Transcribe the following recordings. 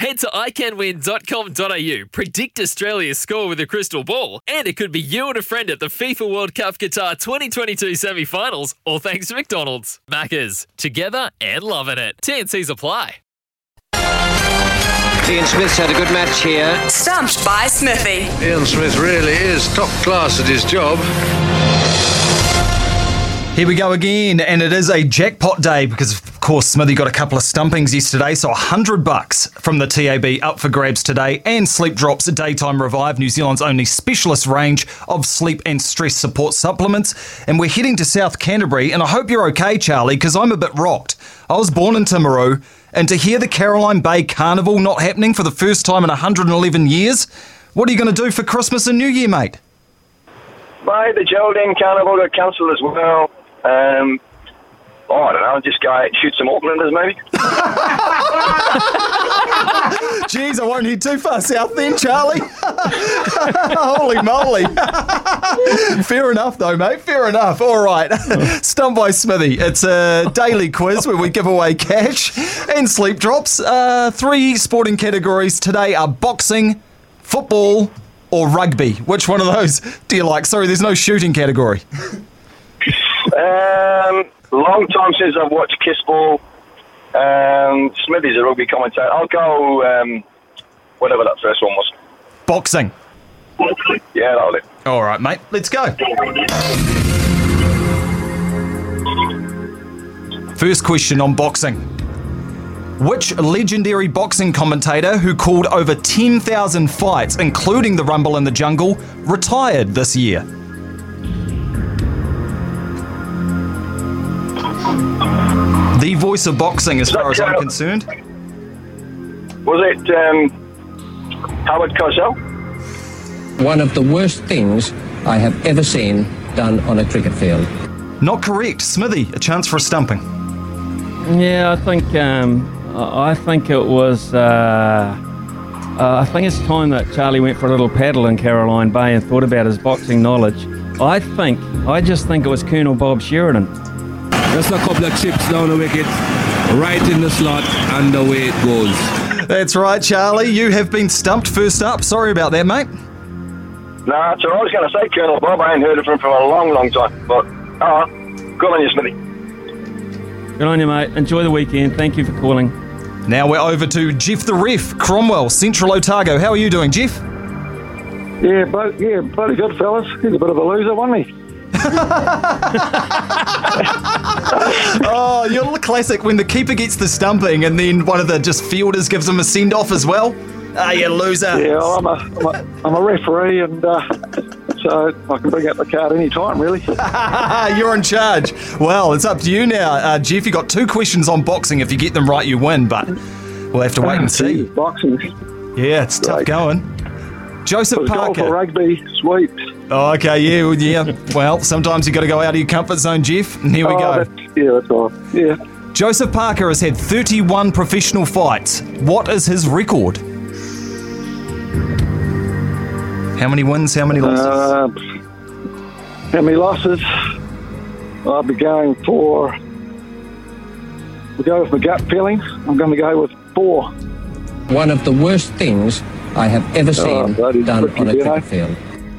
Head to iCanWin.com.au, predict Australia's score with a crystal ball, and it could be you and a friend at the FIFA World Cup Qatar 2022 semi finals, all thanks to McDonald's. Maccas, together and loving it. TNC's apply. Ian Smith's had a good match here. Stumped by Smithy. Ian Smith really is top class at his job. Here we go again, and it is a jackpot day because, of course, Smithy got a couple of stumpings yesterday, so 100 bucks from the TAB up for grabs today, and Sleep Drops a Daytime Revive, New Zealand's only specialist range of sleep and stress support supplements. And we're heading to South Canterbury, and I hope you're okay, Charlie, because I'm a bit rocked. I was born in Timaru, and to hear the Caroline Bay Carnival not happening for the first time in 111 years, what are you going to do for Christmas and New Year, mate? Mate, the Geraldine Carnival got cancelled as well. Um, oh, I don't know, just go out and shoot some Aucklanders maybe. Jeez, I won't head too far south then, Charlie. Holy moly. Fair enough, though, mate. Fair enough. All right. Stump by Smithy. It's a daily quiz where we give away cash and sleep drops. Uh, three sporting categories today are boxing, football, or rugby. Which one of those do you like? Sorry, there's no shooting category. Um, long time since I've watched Kissball. Um, Smithy's a rugby commentator. I'll go um, whatever that first one was. Boxing. Yeah, that'll do. All right, mate. Let's go. First question on boxing. Which legendary boxing commentator who called over 10,000 fights, including the Rumble in the Jungle, retired this year? Voice of boxing, as far as I'm concerned. Was it um, Howard Cosell? One of the worst things I have ever seen done on a cricket field. Not correct. Smithy, a chance for a stumping. Yeah, I think um, I I think it was. Uh, uh, I think it's time that Charlie went for a little paddle in Caroline Bay and thought about his boxing knowledge. I think, I just think it was Colonel Bob Sheridan. Just a couple of chips down the wicket, right in the slot, and away it goes. That's right, Charlie. You have been stumped first up. Sorry about that, mate. No, it's all right. I was going to say Colonel Bob. I ain't heard of him for a long, long time. But, oh, good on you, Smithy. Good on you, mate. Enjoy the weekend. Thank you for calling. Now we're over to Jeff the Ref, Cromwell, Central Otago. How are you doing, Jeff? Yeah, but yeah, bloody good fellas. He's a bit of a loser, wasn't he? oh, you're the classic when the keeper gets the stumping and then one of the just fielders gives him a send off as well. Ah, you loser. Yeah, I'm a, I'm a, I'm a referee, and uh, so I can bring out the card any time, really. You're in charge. Well, it's up to you now, uh, Jeff. You got two questions on boxing. If you get them right, you win. But we'll have to wait and see. Boxing. Yeah, it's tough going. Joseph Golf Parker. or rugby, sweep. Oh, okay, yeah, well, yeah. Well, sometimes you got to go out of your comfort zone, Jeff. And here we Oh, go. that's- yeah, that's all. right. Yeah. Joseph Parker has had 31 professional fights. What is his record? How many wins? How many losses? Uh, how many losses? I'll be going for. We'll go with my gut feeling. I'm going to go with four. One of the worst things I have ever Oh, seen bloody done Ricky on a Benaud. cricket field.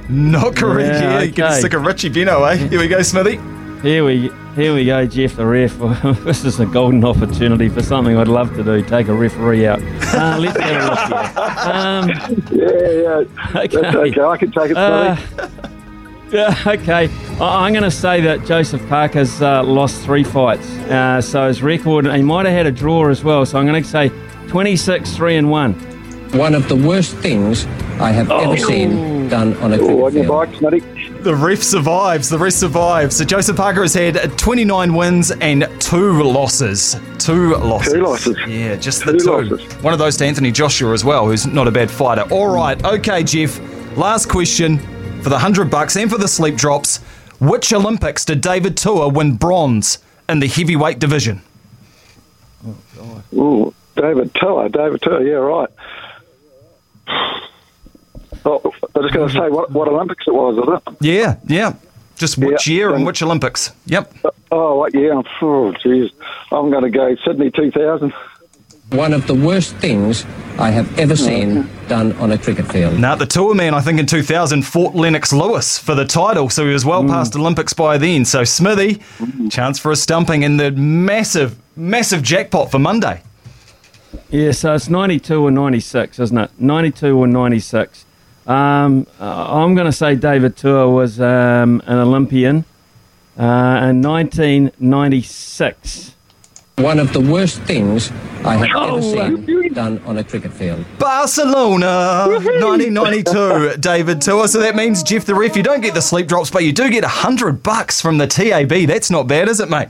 Not correct. Yeah, Yeah, you get sick of Richie Benaud, eh? Here we go, Smithy. Here we here we go, Jeff the ref. this is a golden opportunity for something I'd love to do. Take a referee out. Uh, let's have a look here. Um, Yeah, yeah. That's okay. I can take it, uh, Smithy. Yeah, okay. I- I'm going to say that Joseph Parker's uh, lost three fights. Uh, so his record, he might have had a draw as well. So I'm going to say 26, 3 and 1. One of the worst things I have ever oh. seen done on a Oh, cricket on your bike, Smithy. The ref survives. The ref survives. So Joseph Parker has had 29 wins and two losses. Two losses. Two losses. Yeah, just the Two two. losses. One of those to Anthony Joshua as well, who's not a bad fighter. All right. Okay, Jeff. Last question for the 100 bucks and for the sleep drops. Which Olympics did David Tua win bronze in the heavyweight division? Oh. Ooh, David Tiller. David Tiller, yeah, right. Oh, I'm just going to say what, what Olympics it was, is it? Yeah, yeah. Just which Yeah, year and and- which Olympics? Yep. Oh, what year? Oh, jeez. I'm going to go Sydney 2000. One of the worst things I have ever seen done on a cricket field. Now, the Tua man, I think in 2000, fought Lennox Lewis for the title, so he was well mm. past Olympics by then. So, Smithy, mm. chance for a stumping in the massive, massive jackpot for Monday. Yeah, so it's 92 or 96, isn't it? 92 or 96. Um, uh, I'm going to say David Tua was um, an Olympian uh, in 1996. One of the worst things I have Oh, ever seen done on a cricket field. Barcelona, 1992, David Tua. So that means, Jeff the ref, you don't get the sleep drops, but you do get 100 bucks from the TAB. That's not bad, is it, mate?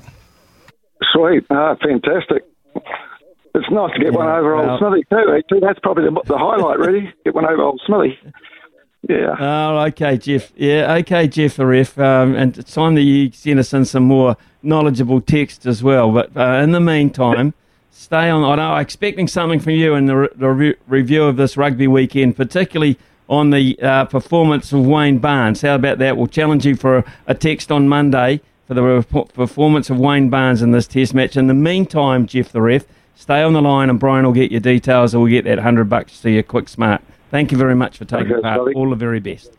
Sweet. Ah, fantastic. It's nice to get one over well- old Smithy, too. actually. That's probably the, the highlight, really. Get one over old Smithy. Yeah. Oh, okay, Jeff. Yeah, okay, Jeff the ref. Um, and it's time that you send us in some more knowledgeable text as well. But uh, in the meantime, stay on. I know I'm expecting something from you in the, re- the re- review of this rugby weekend, particularly on the uh, performance of Wayne Barnes. How about that? We'll challenge you for a, a text on Monday for the re- performance of Wayne Barnes in this test match. In the meantime, Jeff the ref, stay on the line and Brian will get your details and we'll get that 100 bucks to you quick smart. Thank you very much for taking Okay, part. All the very best.